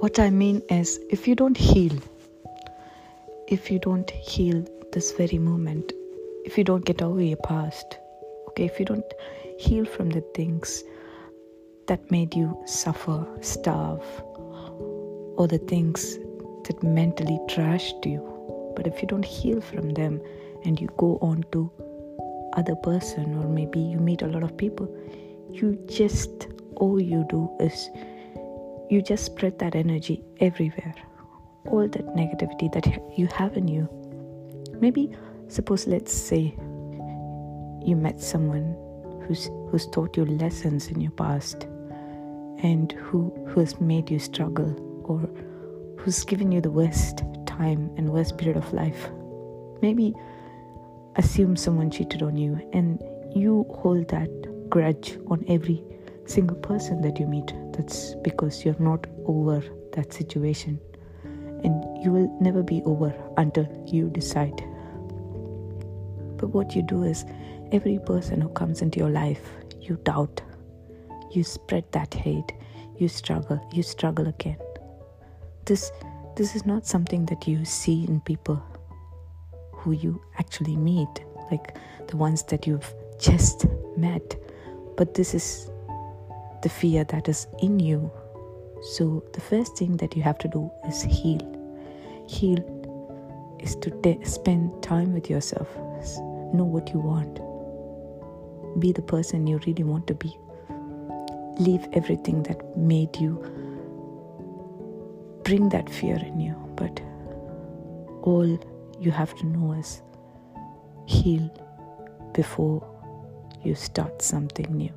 What I mean is, if you don't heal, if you don't heal this very moment, if you don't get over your past, okay, if you don't heal from the things that made you suffer, starve, or the things that mentally trashed you, but if you don't heal from them and you go on to other person or maybe you meet a lot of people, you just all you do is you just spread that energy everywhere. All that negativity that you have in you. Maybe, suppose, let's say you met someone who's, who's taught you lessons in your past and who, who has made you struggle or who's given you the worst time and worst period of life. Maybe assume someone cheated on you and you hold that grudge on every single person that you meet. That's because you're not over that situation. And you will never be over until you decide. But what you do is, every person who comes into your life, you doubt. You spread that hate. You struggle. You struggle again. This, this is not something that you see in people who you actually meet, like the ones that you've just met. But this is the fear that is in you. So, the first thing that you have to do is heal. Heal is to spend time with yourself, know what you want, be the person you really want to be. Leave everything that made you bring that fear in you. But all you have to know is heal before you start something new.